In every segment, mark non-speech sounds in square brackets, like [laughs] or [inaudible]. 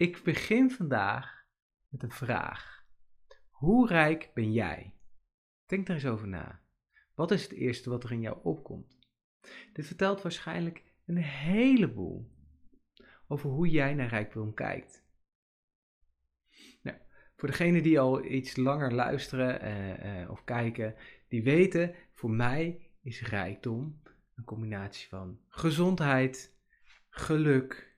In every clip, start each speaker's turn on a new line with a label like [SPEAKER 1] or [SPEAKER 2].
[SPEAKER 1] Ik begin vandaag met een vraag. Hoe rijk ben jij? Denk er eens over na. Wat is het eerste wat er in jou opkomt? Dit vertelt waarschijnlijk een heleboel over hoe jij naar rijkdom kijkt. Nou, voor degenen die al iets langer luisteren uh, uh, of kijken, die weten, voor mij is rijkdom een combinatie van gezondheid, geluk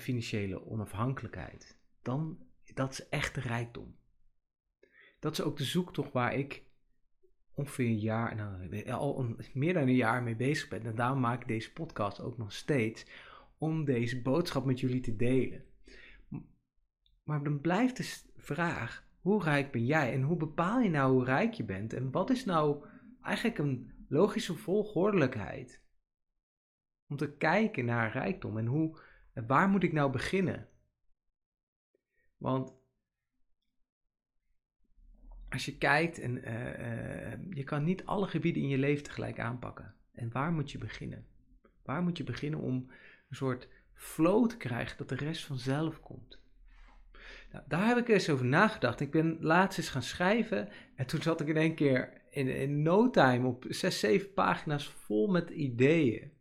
[SPEAKER 1] financiële onafhankelijkheid. Dan, dat is echt rijkdom. Dat is ook de zoektocht waar ik ongeveer een jaar, nou, al meer dan een jaar mee bezig ben. En daarom maak ik deze podcast ook nog steeds om deze boodschap met jullie te delen. Maar dan blijft de vraag: hoe rijk ben jij en hoe bepaal je nou hoe rijk je bent? En wat is nou eigenlijk een logische volgordelijkheid om te kijken naar rijkdom en hoe, waar moet ik nou beginnen? Want als je kijkt en uh, uh, je kan niet alle gebieden in je leven tegelijk aanpakken. En waar moet je beginnen? Waar moet je beginnen om een soort flow te krijgen dat de rest vanzelf komt? Nou, daar heb ik eens over nagedacht. Ik ben laatst eens gaan schrijven en toen zat ik in één keer in, in no time op zes, zeven pagina's vol met ideeën.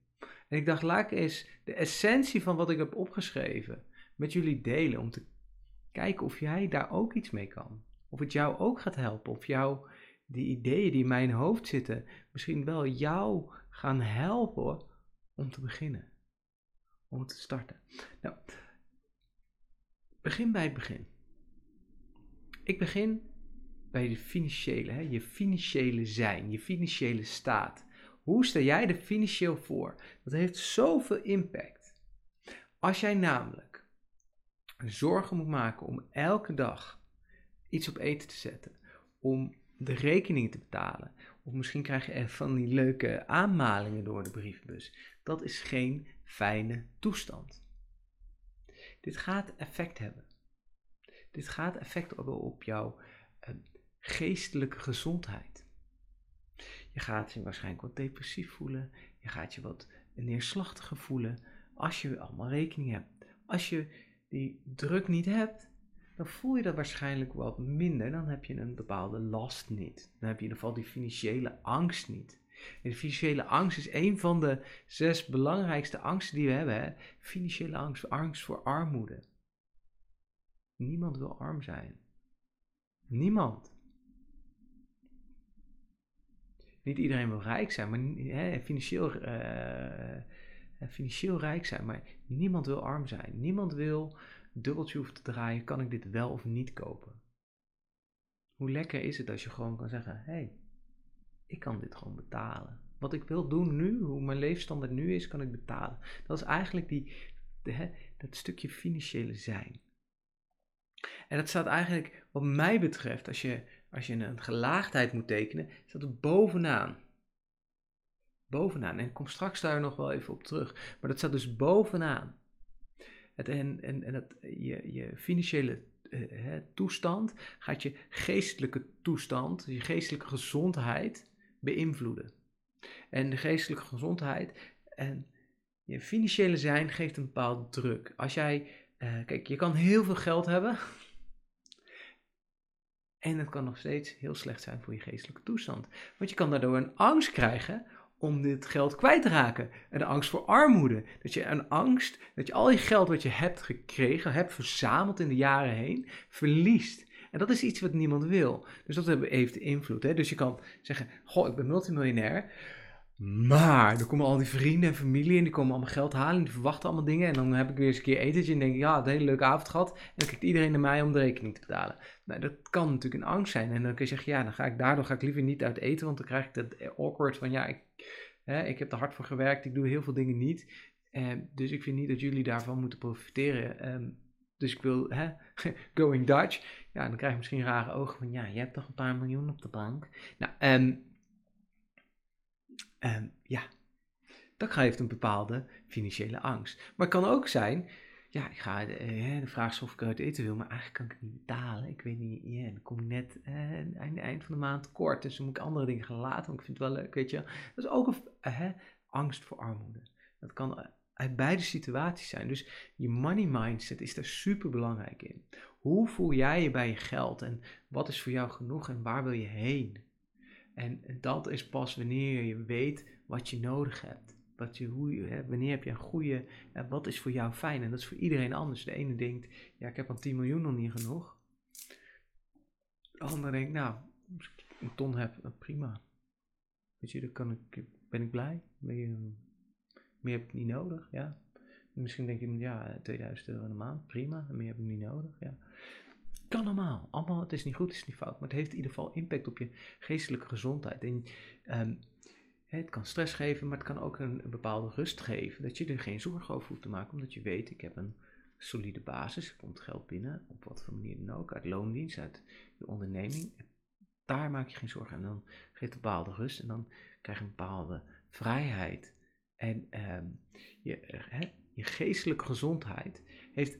[SPEAKER 1] En ik dacht, laat ik eens de essentie van wat ik heb opgeschreven met jullie delen om te kijken of jij daar ook iets mee kan. Of het jou ook gaat helpen. Of jou die ideeën die in mijn hoofd zitten, misschien wel jou gaan helpen om te beginnen. Om te starten. Nou, begin bij het begin. Ik begin bij de financiële, hè, je financiële zijn, je financiële staat. Hoe sta jij er financieel voor? Dat heeft zoveel impact. Als jij namelijk zorgen moet maken om elke dag iets op eten te zetten, om de rekening te betalen, of misschien krijg je van die leuke aanmalingen door de brievenbus. Dat is geen fijne toestand. Dit gaat effect hebben. Dit gaat effect hebben op jouw uh, geestelijke gezondheid. Je gaat je waarschijnlijk wat depressief voelen. Je gaat je wat neerslachtiger voelen. Als je allemaal rekening hebt. Als je die druk niet hebt, dan voel je dat waarschijnlijk wat minder. Dan heb je een bepaalde last niet. Dan heb je in ieder geval die financiële angst niet. En financiële angst is een van de zes belangrijkste angsten die we hebben. Hè? Financiële angst, angst voor armoede. Niemand wil arm zijn. Niemand. Niet iedereen wil rijk zijn, maar hè, financieel, uh, financieel rijk zijn, maar niemand wil arm zijn. Niemand wil dubbeltje hoeft te draaien, kan ik dit wel of niet kopen? Hoe lekker is het als je gewoon kan zeggen, hé, hey, ik kan dit gewoon betalen. Wat ik wil doen nu, hoe mijn leefstandaard nu is, kan ik betalen. Dat is eigenlijk die, de, dat stukje financiële zijn. En dat staat eigenlijk, wat mij betreft, als je, als je een gelaagdheid moet tekenen, staat het bovenaan. Bovenaan. En ik kom straks daar nog wel even op terug. Maar dat staat dus bovenaan. Het, en en, je, je financiële uh, toestand gaat je geestelijke toestand, je geestelijke gezondheid beïnvloeden. En de geestelijke gezondheid en je financiële zijn geeft een bepaalde druk. Als jij, uh, kijk, je kan heel veel geld hebben. En het kan nog steeds heel slecht zijn voor je geestelijke toestand. Want je kan daardoor een angst krijgen om dit geld kwijt te raken. En de angst voor armoede. Dat je een angst dat je al je geld wat je hebt gekregen, hebt verzameld in de jaren heen, verliest. En dat is iets wat niemand wil. Dus dat heeft invloed. Hè? Dus je kan zeggen: Goh, ik ben multimiljonair. Maar er komen al die vrienden en familie en die komen allemaal geld halen en die verwachten allemaal dingen. En dan heb ik weer eens een keer etentje en denk ik, ja, een hele leuke avond gehad. En dan kijkt iedereen naar mij om de rekening te betalen. Nou, dat kan natuurlijk een angst zijn. En dan kun je zeggen, ja, dan ga ik daardoor ga ik liever niet uit eten, want dan krijg ik dat awkward van, ja, ik, hè, ik heb er hard voor gewerkt, ik doe heel veel dingen niet. Eh, dus ik vind niet dat jullie daarvan moeten profiteren. Eh, dus ik wil, hè, [laughs] going Dutch. Ja, dan krijg je misschien rare ogen van, ja, je hebt toch een paar miljoen op de bank. Nou, um, um, ja, dat geeft een bepaalde financiële angst. Maar het kan ook zijn, ja, ik ga, eh, de vraag of ik uit eten wil, maar eigenlijk kan ik het niet betalen. Ik weet niet, dan kom ik net eh, eind, eind van de maand kort, dus dan moet ik andere dingen gaan laten, want ik vind het wel leuk, weet je. Dat is ook een eh, angst voor armoede. Dat kan uit beide situaties zijn. Dus je money mindset is daar super belangrijk in. Hoe voel jij je bij je geld en wat is voor jou genoeg en waar wil je heen? En dat is pas wanneer je weet wat je nodig hebt. Wat je, hoe, hè, wanneer heb je een goede, wat is voor jou fijn? En dat is voor iedereen anders. De ene denkt, ja, ik heb aan 10 miljoen nog niet genoeg. De andere denkt, nou, als ik een ton heb, prima. Weet je, dan kan ik, ben ik blij. Meer, meer heb ik niet nodig, ja. Misschien denk je, ja, 2000 euro een maand, prima. Meer heb ik niet nodig, ja. Kan allemaal. Allemaal, het is niet goed, het is niet fout. Maar het heeft in ieder geval impact op je geestelijke gezondheid. En um, het kan stress geven, maar het kan ook een, bepaalde rust geven. Dat je er geen zorgen over hoeft te maken, omdat je weet, ik heb een solide basis. Er komt geld binnen, op wat voor manier dan ook. Uit loondienst, uit je onderneming. Daar maak je geen zorgen. En dan geeft een bepaalde rust en dan krijg je een bepaalde vrijheid. En ehm, je, je geestelijke gezondheid heeft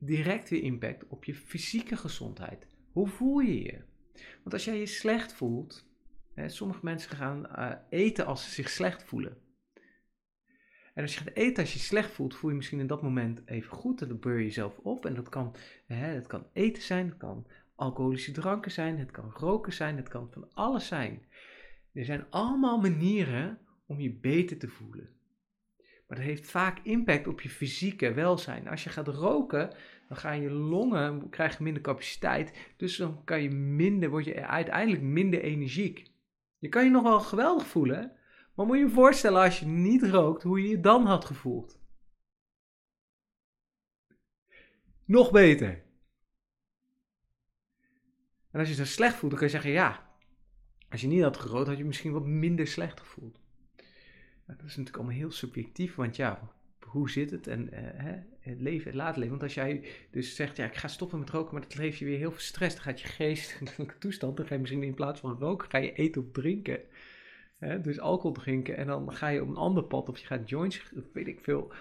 [SPEAKER 1] direct weer impact op je fysieke gezondheid. Hoe voel je je? Want als jij je slecht voelt, hè, sommige mensen gaan uh, eten als ze zich slecht voelen. En als je gaat eten als je slecht voelt, voel je misschien in dat moment even goed. En dan beur je jezelf op. En dat kan, hè, het kan eten zijn, het kan alcoholische dranken zijn, het kan roken zijn, het kan van alles zijn. Er zijn allemaal manieren om je beter te voelen. Maar dat heeft vaak impact op je fysieke welzijn. Als je gaat roken, dan gaan je longen krijgen minder capaciteit. Dus dan kan je minder, word je uiteindelijk minder energiek. Je kan je nog wel geweldig voelen, maar moet je je voorstellen als je niet rookt, hoe je je dan had gevoeld. Nog beter. En als je zo slecht voelt, dan kun je zeggen, ja, als je niet had gerookt, had je misschien wat minder slecht gevoeld. Nou, dat is natuurlijk allemaal heel subjectief, want ja, hoe zit het? En uh, hè, het leven, het leven. Want als jij dus zegt, ja, ik ga stoppen met roken, maar dat geeft je weer heel veel stress. Dan gaat je geestelijke [laughs] toestand, dan ga je misschien in plaats van roken, ga je eten of drinken. Hè? Dus alcohol drinken en dan ga je op een ander pad of je gaat joints, weet ik veel.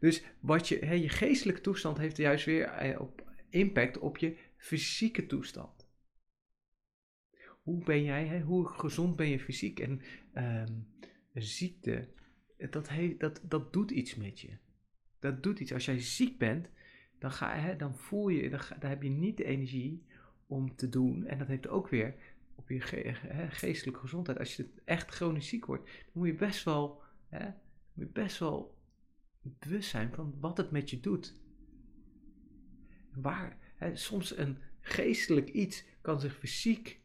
[SPEAKER 1] Dus wat je, hè, je geestelijke toestand heeft juist weer eh, impact op je fysieke toestand. Hoe ben jij, hè? hoe gezond ben je fysiek? En um, ziekte, dat, heeft, dat, dat doet iets met je. Dat doet iets. Als jij ziek bent, dan, ga, hè, dan voel je, dan, dan heb je niet de energie om te doen. En dat heeft ook weer op je hè, geestelijke gezondheid. Als je echt chronisch ziek wordt, dan moet je best wel, hè, moet je best wel bewust zijn van wat het met je doet. Waar, hè, soms een geestelijk iets kan zich fysiek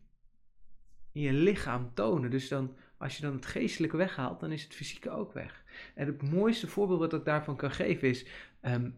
[SPEAKER 1] in je lichaam tonen. Dus dan, als je dan het geestelijke weghaalt, dan is het fysieke ook weg. En het mooiste voorbeeld wat ik daarvan kan geven is. Um,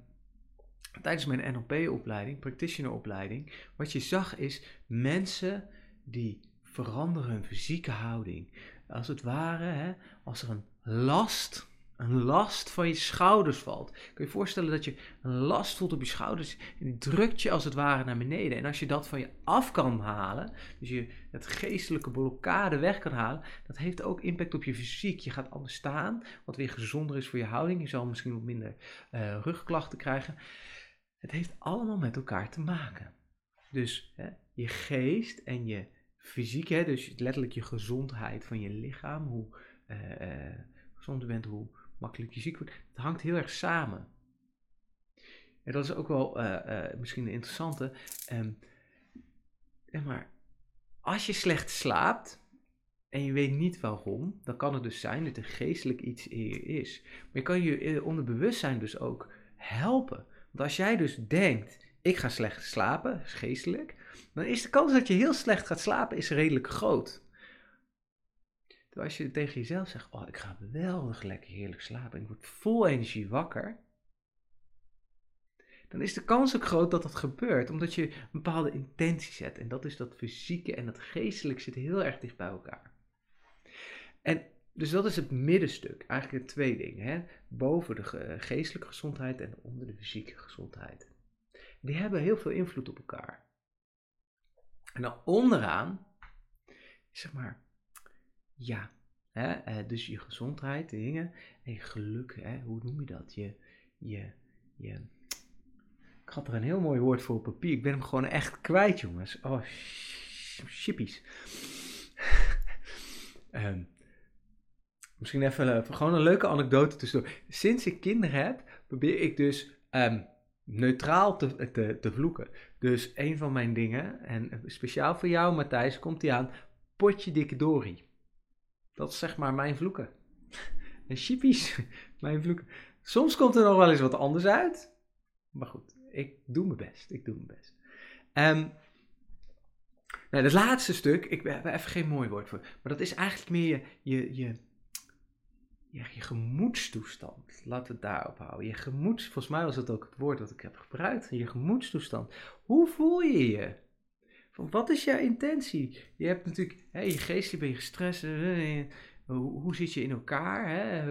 [SPEAKER 1] tijdens mijn NLP-opleiding, practitioner-opleiding, wat je zag is mensen die veranderen hun fysieke houding. Als het ware, hè, als er een last een last van je schouders valt. Kun je je voorstellen dat je een last voelt op je schouders en die drukt je als het ware naar beneden. En als je dat van je af kan halen, dus je het geestelijke blokkade weg kan halen, dat heeft ook impact op je fysiek. Je gaat anders staan, wat weer gezonder is voor je houding. Je zal misschien wat minder uh, rugklachten krijgen. Het heeft allemaal met elkaar te maken. Dus hè, je geest en je fysiek, hè, dus letterlijk je gezondheid van je lichaam, hoe uh, gezond bent, hoe makkelijk je ziek wordt. Het hangt heel erg samen. En dat is ook wel uh, uh, misschien een interessante. Um, maar als je slecht slaapt en je weet niet waarom, dan kan het dus zijn dat er geestelijk iets in je is. Maar je kan je eh, onderbewustzijn dus ook helpen. Want als jij dus denkt, ik ga slecht slapen, geestelijk, dan is de kans dat je heel slecht gaat slapen is redelijk groot. Terwijl als je tegen jezelf zegt, oh ik ga geweldig lekker heerlijk slapen en ik word vol energie wakker. Dan is de kans ook groot dat dat gebeurt, omdat je een bepaalde intentie zet. En dat is dat fysieke en dat geestelijke zit heel erg dicht bij elkaar. En dus dat is het middenstuk, eigenlijk twee dingen. Hè? Boven de geestelijke gezondheid en onder de fysieke gezondheid. Die hebben heel veel invloed op elkaar. En dan onderaan, zeg maar, ja, hè, eh, dus je gezondheid, dingen, en je geluk, hè, hoe noem je dat? Je, je, je, ik had er een heel mooi woord voor op papier, ik ben hem gewoon echt kwijt, jongens. Oh, chippies. um, [laughs] Misschien even, even gewoon een leuke anekdote tussendoor. Sinds ik kinderen heb, probeer ik dus ehm, neutraal te, te, te vloeken. Dus een van mijn dingen, en speciaal voor jou Matthijs, komt die aan, potje dikke dorie. Dat is zeg maar mijn vloeken. [laughs] En chippies, [laughs] mijn vloeken. Soms komt er nog wel eens wat anders uit. Maar goed, ik doe mijn best. Ik doe mijn best. Um, nou, het laatste stuk, ik heb even geen mooi woord voor. Maar dat is eigenlijk meer je, je, je, je, je gemoedstoestand. Laten we het daarop houden. Je gemoeds, volgens mij was dat ook het woord dat ik heb gebruikt. Je gemoedstoestand. Hoe voel je je? Wat is jouw intentie? Je hebt natuurlijk, hè, je geest, ben je gestrest. Hoe, hoe zit je in elkaar? [laughs]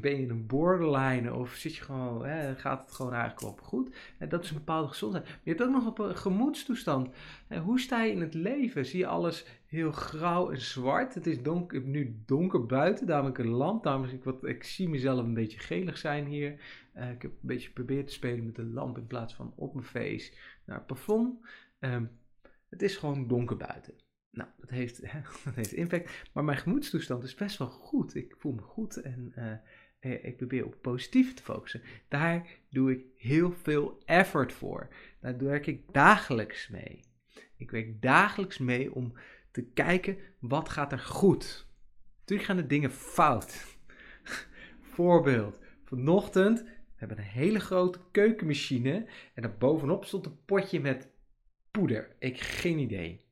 [SPEAKER 1] Ben je een borderline of zit je gewoon, gaat het gewoon eigenlijk wel goed? Dat is een bepaalde gezondheid. Maar je hebt ook nog een gemoedstoestand. Hoe sta je in het leven? Zie je alles heel grauw en zwart? Het is donker, nu donker buiten, daarom ik een lamp. Daarom ik, wat, ik zie mezelf een beetje gelig zijn hier. Ik heb een beetje geprobeerd te spelen met de lamp in plaats van op mijn face naar het plafond. Um, het is gewoon donker buiten. Nou, dat heeft, [laughs] dat heeft impact. Maar mijn gemoedstoestand is best wel goed. Ik voel me goed en uh, ik probeer op positief te focussen. Daar doe ik heel veel effort voor. Daar werk ik dagelijks mee. Ik werk dagelijks mee om te kijken wat gaat er goed. Natuurlijk gaan de dingen fout. [laughs] Voorbeeld. Vanochtend we hebben een hele grote keukenmachine en daarbovenop stond een potje met poeder. Ik geen idee.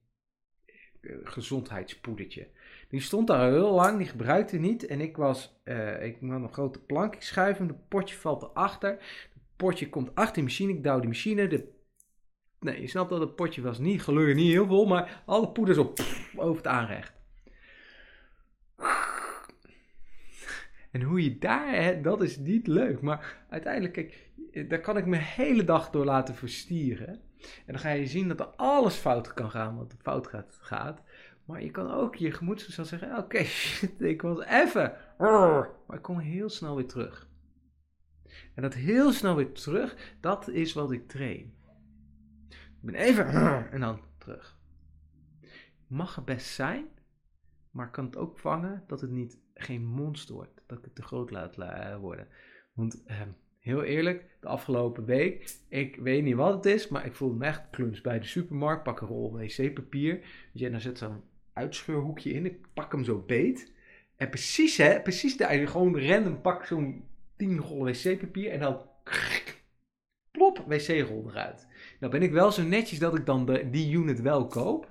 [SPEAKER 1] Eh, gezondheidspoedertje. Die stond daar heel lang, die gebruikte niet. En ik was, uh, ik had een grote plank, ik schuif hem, het potje valt erachter. Het potje komt achter de machine, ik douw de machine. De, nee, je snapt dat het potje was niet, gelukkig niet heel vol, maar alle poeder zo over het aanrecht. En hoe je daar, hè, dat is niet leuk. Maar uiteindelijk, kijk, daar kan ik me hele dag door laten verstieren. En dan ga je zien dat er alles fout kan gaan wat fout gaat. gaat. Maar je kan ook je gemoedstoestand zeggen: Oké, [laughs] ik was even. Maar ik kom heel snel weer terug. En dat heel snel weer terug, dat is wat ik train. Ik ben even en dan terug. Mag er best zijn, maar kan het ook vangen dat het niet geen monster wordt. Dat ik het te groot laat worden. Want eh, heel eerlijk, de afgelopen week, ik weet niet wat het is, maar ik voelde me echt kluns bij de supermarkt. Pak een rol wc-papier. Je, dan zet zo'n uitscheurhoekje in. Ik pak hem zo beet. En precies, hè, precies daar, gewoon random pak zo'n 10 rollen wc-papier en dan plop, wc-rol eruit. Nou ben ik wel zo netjes dat ik dan de, die unit wel koop.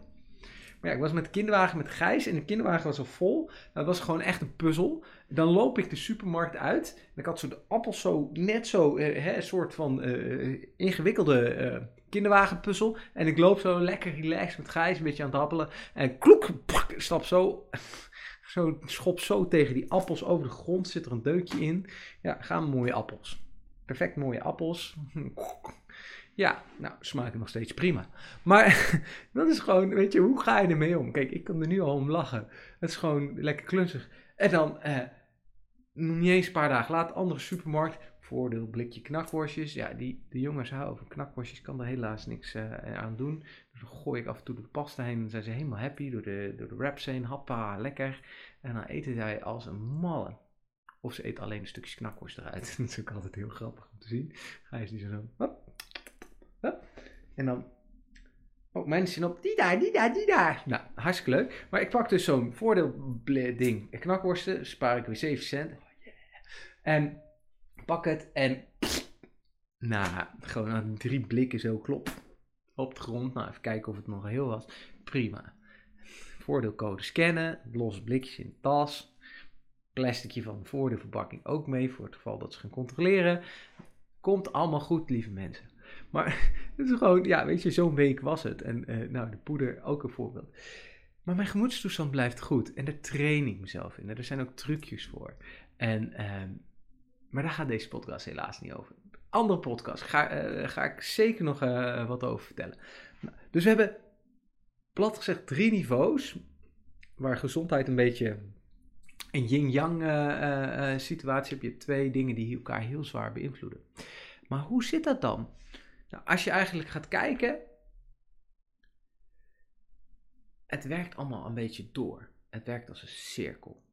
[SPEAKER 1] Ja, ik was met de kinderwagen met Gijs en de kinderwagen was al vol. Dat was gewoon echt een puzzel. Dan loop ik de supermarkt uit. En ik had zo de appels zo, net zo, eh, hè, een soort van uh, ingewikkelde uh, kinderwagenpuzzel. En ik loop zo lekker relaxed met Gijs, een beetje aan het happelen. En kloek, stap zo, [laughs] zo, schop zo tegen die appels over de grond. Zit er een deukje in. Ja, gaan mooie appels. Perfect mooie appels. [laughs] Ja, nou, smaken nog steeds prima. Maar [laughs] dat is gewoon, weet je, hoe ga je ermee om? Kijk, ik kan er nu al om lachen. Het is gewoon lekker klunzig. En dan, eh, nog niet eens een paar dagen later, andere supermarkt. Voordeel blikje knakworstjes. Ja, die, de jongens houden van knakworstjes. Kan er helaas niks uh, aan doen. Dus dan gooi ik af en toe de pasta heen. En dan zijn ze helemaal happy door de, door de wraps heen. Happa, lekker. En dan eten zij als een malle. Of ze eten alleen een stukje knakworst eruit. [laughs] dat is ook altijd heel grappig om te zien. Ga je die zo, hop, en dan, oh, mensen op, die daar, die daar, die daar. Nou, hartstikke leuk. Maar ik pak dus zo'n voordeelding, knakworsten, spaar ik weer 7 cent. Oh. En pak het en, [sniffs] nou, gewoon drie blikken zo klop op de grond. Nou, even kijken of het nog heel was. Prima. Voordeelcode scannen, los blikjes in de tas. Plasticje van de voordeelverpakking ook mee, voor het geval dat ze gaan controleren. Komt allemaal goed, lieve mensen. Maar [laughs] het is gewoon, ja, weet je, zo'n week was het. En uh, nou, de poeder ook een voorbeeld. Maar mijn gemoedstoestand blijft goed. En daar train ik mezelf in. er zijn ook trucjes voor. En, uh, maar daar gaat deze podcast helaas niet over. Andere podcast ga, uh, ga ik zeker nog uh, wat over vertellen. Nou, dus we hebben, plat gezegd, drie niveaus. Waar gezondheid een beetje een yin-yang situatie heb. Je twee dingen die elkaar heel zwaar beïnvloeden. Maar hoe zit dat dan? Nou, als je eigenlijk gaat kijken, het werkt allemaal een beetje door. Het werkt als een cirkel.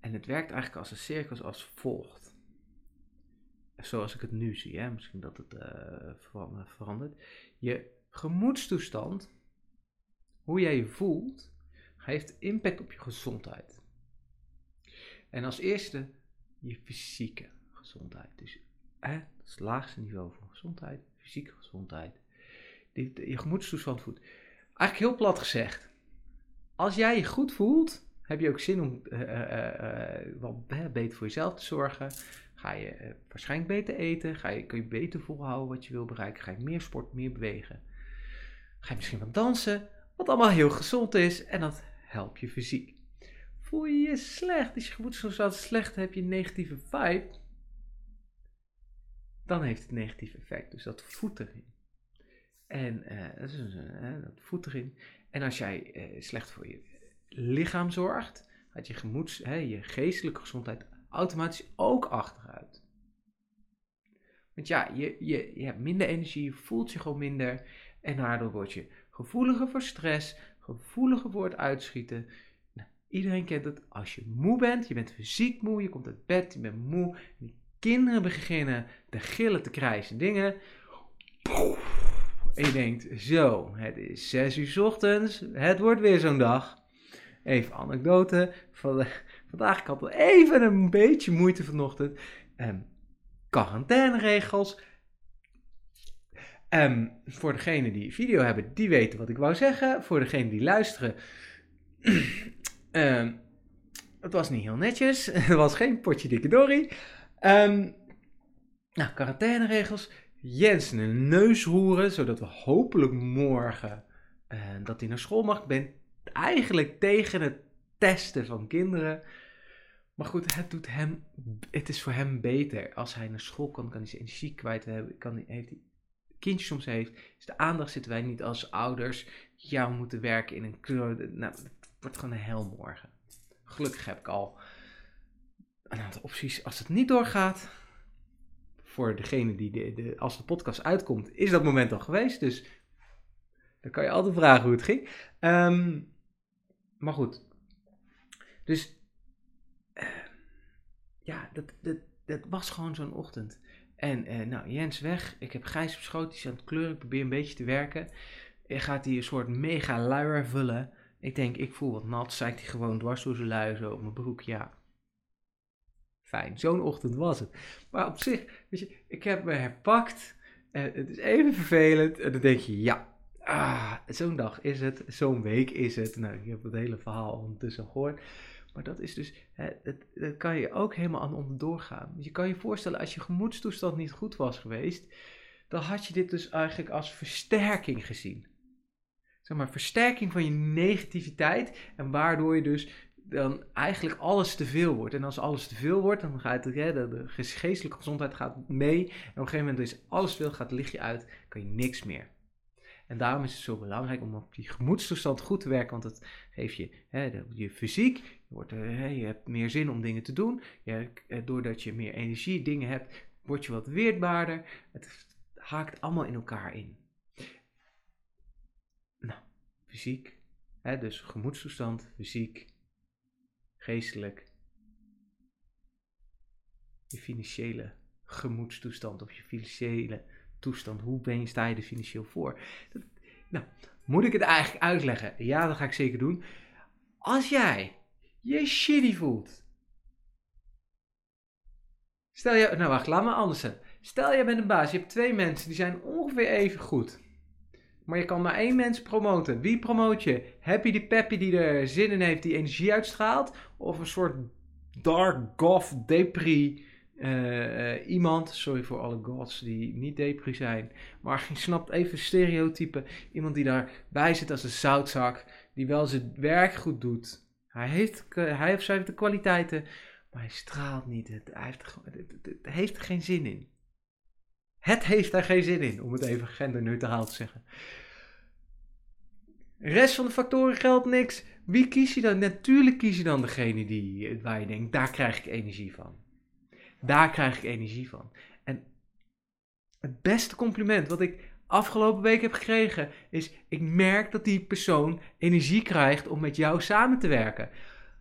[SPEAKER 1] En het werkt eigenlijk als een cirkel als volgt. Zoals ik het nu zie, hè? misschien dat het uh, verandert. Je gemoedstoestand, hoe jij je voelt, heeft impact op je gezondheid. En als eerste je fysieke gezondheid. Dus hè, dat is het laagste niveau van gezondheid, fysieke gezondheid. je gemoedstoestand voelt. Eigenlijk heel plat gezegd. Als jij je goed voelt, heb je ook zin om uh, uh, wat beter voor jezelf te zorgen. Ga je waarschijnlijk beter eten. Ga je, kun je beter volhouden wat je wil bereiken. Ga je meer sport, meer bewegen. Ga je misschien wat dansen. Wat allemaal heel gezond is. En dat helpt je fysiek. Voel je je slecht? Is je gemoedstoestand slecht? Heb je een negatieve vibe? Dan heeft het negatief effect. Dus dat voedt erin. En uh, dat, is, dat voedt erin. En als jij slecht voor je lichaam zorgt, gaat je gemoeds, je geestelijke gezondheid automatisch ook achteruit. Want ja, je, je, je hebt minder energie, je voelt je gewoon minder. En daardoor word je gevoeliger voor stress, gevoeliger voor het uitschieten. Nou, iedereen kent het. Als je moe bent, je bent fysiek moe, je komt uit bed, je bent moe. En kinderen beginnen te gillen, te krijsen, dingen. En je denkt, zo, het is 6 uur ochtends, het wordt weer zo'n dag. Even anekdote. Van, vandaag ik had ik even een beetje moeite vanochtend. Um, quarantaineregels. Um, voor degenen die video hebben, die weten wat ik wou zeggen. Voor degenen die luisteren. um, [clears throat] het was niet heel netjes. [laughs] Het was geen potje dikke dorie. Um, nou, quarantaineregels. Jens een neus roeren, zodat we hopelijk morgen uh, dat hij naar school mag. Ik ben eigenlijk tegen het testen van kinderen. Maar goed, het, doet hem, het is voor hem beter. Als hij naar school kan, kan hij zijn energie kwijt hebben. Kan, heeft hij kindjes soms heeft. Is de aandacht zitten wij niet als ouders. Ja, we moeten werken in een. Nou, het wordt gewoon een hel morgen. Gelukkig heb ik al een aantal opties. Als het niet doorgaat, voor degene die de, als de podcast uitkomt, is dat moment al geweest. Dus dan kan je altijd vragen hoe het ging. Um, maar goed. Dus uh, ja, dat, dat, dat was gewoon zo'n ochtend. En uh, nou, Jens weg. Ik heb Gijs op schoot. Die is aan het kleuren. Ik probeer een beetje te werken. Hij gaat die een soort mega luier vullen. Ik denk, ik voel wat nat. Zijt hij gewoon dwars door zijn lui zo op mijn broek. Ja, fijn. Zo'n ochtend was het. Maar op zich, weet je, ik heb me herpakt. Het is even vervelend. En dan denk je, ja, ah, zo'n dag is het, zo'n week is het. Nou, je hebt het hele verhaal ondertussen gehoord. Maar dat is dus, dat kan je ook helemaal aan onderdoor gaan. Je kan je voorstellen, als je gemoedstoestand niet goed was geweest, dan had je dit dus eigenlijk als versterking gezien. Zeg maar, versterking van je negativiteit en waardoor je dus dan eigenlijk alles te veel wordt. En als alles te veel wordt, dan gaat het, hè, de, geestelijke gezondheid gaat mee. En op een gegeven moment is alles veel, gaat het lichtje uit, kan je niks meer. En daarom is het zo belangrijk om op die gemoedstoestand goed te werken, want het geeft je hè, je fysiek, je, wordt, hè, je hebt meer zin om dingen te doen. Je, eh, doordat je meer energie, dingen hebt, word je wat weerbaarder. Het haakt allemaal in elkaar in. Nou, fysiek, hè, dus gemoedstoestand, fysiek, je financiële gemoedstoestand of je financiële toestand. Hoe ben je, sta je er financieel voor? Dat, nou, moet ik het eigenlijk uitleggen? Ja, dat ga ik zeker doen. Als jij je shitty voelt. Stel je, nou wacht, laat me anders. Stel je bent een baas, je hebt twee mensen die zijn ongeveer even goed. Maar je kan maar één mens promoten. Wie promoot je? Happy die Peppy die er zin in heeft, die energie uitstraalt? Of een soort dark goth depri uh, iemand, sorry voor alle gods die niet depri zijn, maar [laughs] je snapt even stereotype. Iemand die daarbij zit als een zoutzak, die wel zijn werk goed doet. Hij heeft, hij heeft, hij heeft de kwaliteiten, maar hij straalt niet. Hij heeft, het, het, heeft er geen zin in. Het heeft daar geen zin in, om het even genderneutraal te zeggen. Rest van de factoren geldt niks. Wie kies je dan? Natuurlijk kies je dan degene die, waar je denkt, daar krijg ik energie van. Daar krijg ik energie van. En het beste compliment wat ik afgelopen week heb gekregen is: ik merk dat die persoon energie krijgt om met jou samen te werken.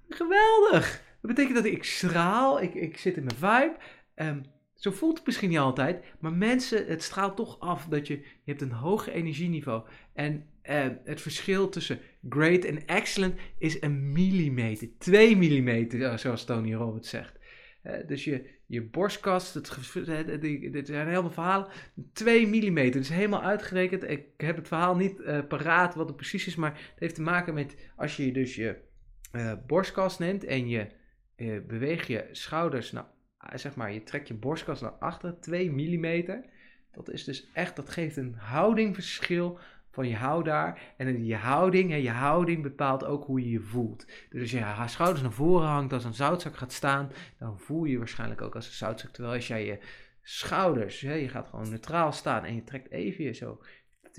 [SPEAKER 1] Geweldig! Dat betekent dat ik straal, ik, ik zit in mijn vibe. Ehm, zo voelt het misschien niet altijd, maar mensen, het straalt toch af dat je, je hebt een hoger energieniveau. En uh, het verschil tussen great en excellent is een millimeter, twee millimeter, zoals Tony Roberts zegt. Uh, dus je, je borstkast, het, dit zijn helemaal verhalen, 2 mm. Dat is helemaal uitgerekend. Ik heb het verhaal niet paraat wat het precies is, maar het heeft te maken met als je dus je borstkast neemt en je beweegt je schouders naar, zeg maar, je trekt je borstkast naar achter, 2 mm. Dat is dus echt, dat geeft een houdingverschil van je hou daar. En je houding, hè, je houding bepaalt ook hoe je je voelt. Dus als je schouders naar voren hangt, als een zoutzak gaat staan, dan voel je je waarschijnlijk ook als een zoutzak. Terwijl als jij je schouders, hè, je gaat gewoon neutraal staan en je trekt even je zo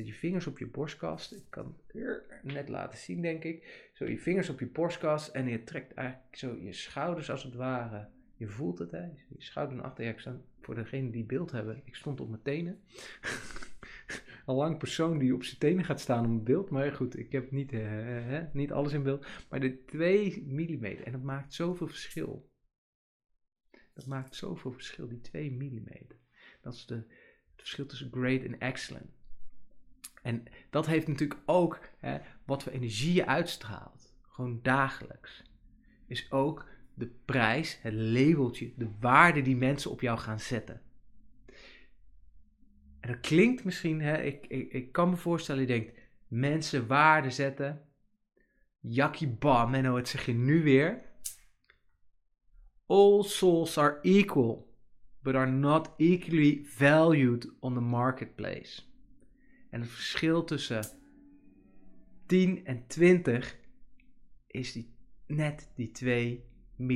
[SPEAKER 1] je vingers op je borstkast. Ik kan het net laten zien, denk ik. Zo je vingers op je borstkast en je trekt eigenlijk zo je schouders als het ware. Je voelt het, hè? Je schouders naar achter. Ja, voor degenen die beeld hebben, ik stond op mijn tenen. [laughs] een lang persoon die op zijn tenen gaat staan een beeld. Maar goed, ik heb niet, uh, niet alles in beeld. Maar de 2 mm. En dat maakt zoveel verschil. Dat maakt zoveel verschil, die 2 mm. Dat is de, het verschil tussen great en excellent. En dat heeft natuurlijk ook hè, wat voor energie je uitstraalt. Gewoon dagelijks. Is ook de prijs, het labeltje, de waarde die mensen op jou gaan zetten. En dat klinkt misschien, hè, ik, ik, ik kan me voorstellen, je denkt, mensen waarde zetten. Jackie bam, Menno, het zeg je nu weer. All souls are equal, but are not equally valued on the marketplace. En het verschil tussen 10 en 20 is die, net die 2 mm.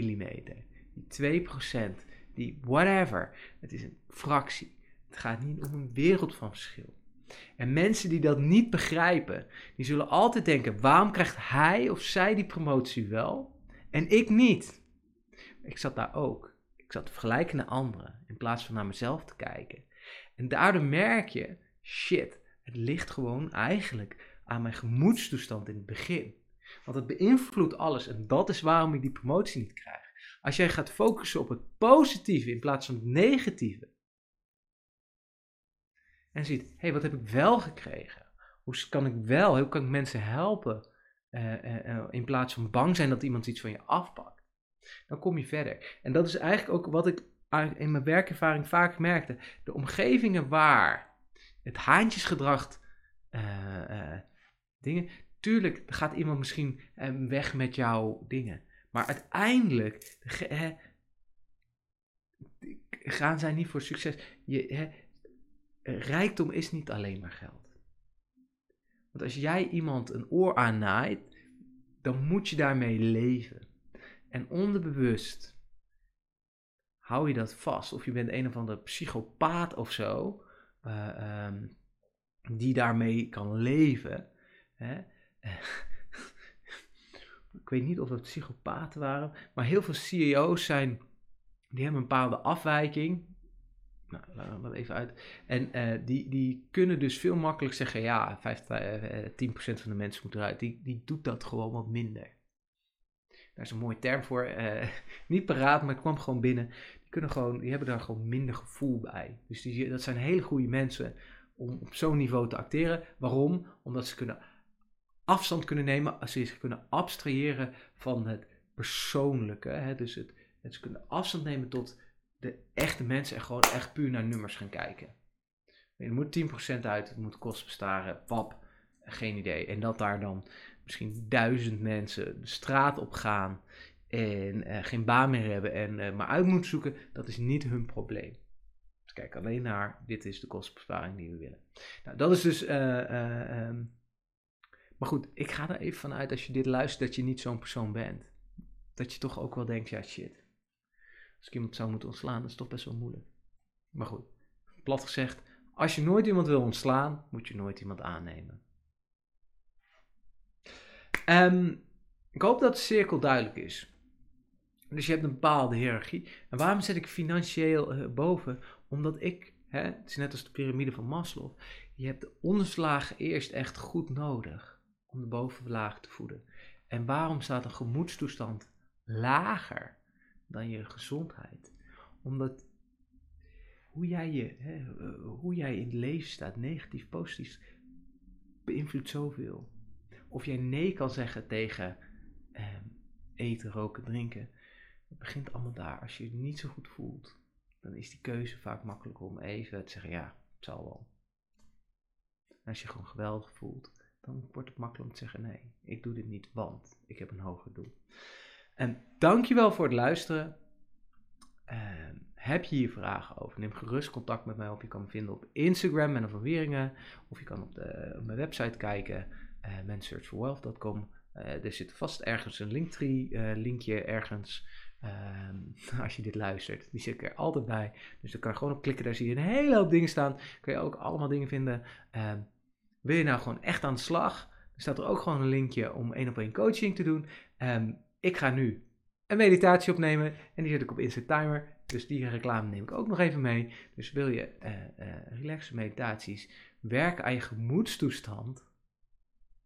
[SPEAKER 1] Die 2%, die whatever. Het is een fractie. Het gaat niet om een wereld van verschil. En mensen die dat niet begrijpen, die zullen altijd denken: waarom krijgt hij of zij die promotie wel en ik niet? Ik zat daar ook. Ik zat te vergelijken naar anderen in plaats van naar mezelf te kijken. En daardoor merk je: shit, het ligt gewoon eigenlijk aan mijn gemoedstoestand in het begin. Want het beïnvloedt alles en dat is waarom ik die promotie niet krijg. Als jij gaat focussen op het positieve in plaats van het negatieve, en ziet, hé, hey, wat heb ik wel gekregen? Hoe kan ik wel, hoe kan ik mensen helpen? Uh, uh, in plaats van bang zijn dat iemand iets van je afpakt. Dan kom je verder. En dat is eigenlijk ook wat ik in mijn werkervaring vaak merkte. De omgevingen waar het haantjesgedrag dingen. Tuurlijk gaat iemand misschien weg met jouw dingen. Maar uiteindelijk gaan zij niet voor succes. Je, rijkdom is niet alleen maar geld. Want als jij iemand een oor aannaait, dan moet je daarmee leven. En onderbewust hou je dat vast. Of je bent een of andere psychopaat of zo, uh, um, die daarmee kan leven. Hè? Ik weet niet of dat psychopaten waren, maar heel veel CEO's zijn, die hebben een bepaalde afwijking nou, laten we even uit. En uh, die, die kunnen dus veel makkelijk zeggen, ja, 5, uh, 10% van de mensen moet eruit. Die, die doet dat gewoon wat minder. Daar is een mooie term voor. [laughs] Niet paraat, maar het kwam gewoon binnen. Die, kunnen gewoon, die hebben daar gewoon minder gevoel bij. Dus die, dat zijn hele goede mensen om op zo'n niveau te acteren. Waarom? Omdat ze kunnen afstand kunnen nemen, als ze kunnen abstraheren van het persoonlijke. Hè? Dus het, het, ze kunnen afstand nemen tot de echte mensen er gewoon echt puur naar nummers gaan kijken. Er moet 10% uit, het moet kosten bestaren, pap, geen idee. En dat daar dan misschien duizend mensen de straat op gaan en uh, geen baan meer hebben en uh, maar uit moeten zoeken, dat is niet hun probleem. Dus kijk alleen naar, dit is de kostenbesparing die we willen. Nou, dat is dus, uh, um, maar goed, ik ga er even vanuit als je dit luistert dat je niet zo'n persoon bent. Dat je toch ook wel denkt, ja shit, als ik iemand zou moeten ontslaan, dat is toch best wel moeilijk. Maar goed, plat gezegd, als je nooit iemand wil ontslaan, moet je nooit iemand aannemen. Um, ik hoop dat de cirkel duidelijk is. Dus je hebt een bepaalde hiërarchie. En waarom zet ik financieel uh, boven? Omdat ik, hè, het is net als de piramide van Maslow, je hebt de onderslagen eerst echt goed nodig om de bovenlaag te voeden. En waarom staat een gemoedstoestand lager dan je gezondheid. Omdat hoe jij, je, hè, hoe jij in het leven staat, negatief, positief, beïnvloedt zoveel. Of jij nee kan zeggen tegen ehm, eten, roken, drinken. Het begint allemaal daar. Als je je niet zo goed voelt, dan is die keuze vaak makkelijk om even te zeggen, ja, het zal wel. Als je gewoon geweldig voelt, dan wordt het makkelijk om te zeggen, nee, ik doe dit niet, want ik heb een hoger doel. En dankjewel voor het luisteren. Ehm, heb je hier vragen over? Neem gerust contact met mij op. Je kan me vinden op Instagram, Menno van Wieringen. Of je kan op, de, mijn website kijken, uh. Uh, er zit vast ergens een linktree uh, linkje ergens. Ehm, [laughs] als je dit luistert. Die zit er altijd bij. Dus daar kan je gewoon op klikken. Daar zie je een hele hoop dingen staan. Kun je ook allemaal dingen vinden. Wil je nou gewoon echt aan de slag? Dan staat er ook gewoon een linkje om één op één coaching te doen. Um, ik ga nu een meditatie opnemen. En die zet ik op Instant Timer. Dus die reclame neem ik ook nog even mee. Dus wil je uh, uh, relaxe meditaties, werken aan je gemoedstoestand.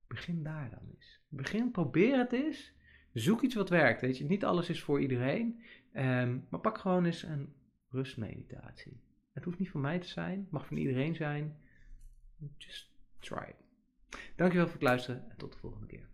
[SPEAKER 1] Begin daar dan eens. Begin, probeer het eens. Zoek iets wat werkt. Weet je, niet alles is voor iedereen. Um, maar pak gewoon eens een rustmeditatie. Het hoeft niet van mij te zijn, het mag van iedereen zijn. Just try it. Dankjewel voor het luisteren en tot de volgende keer.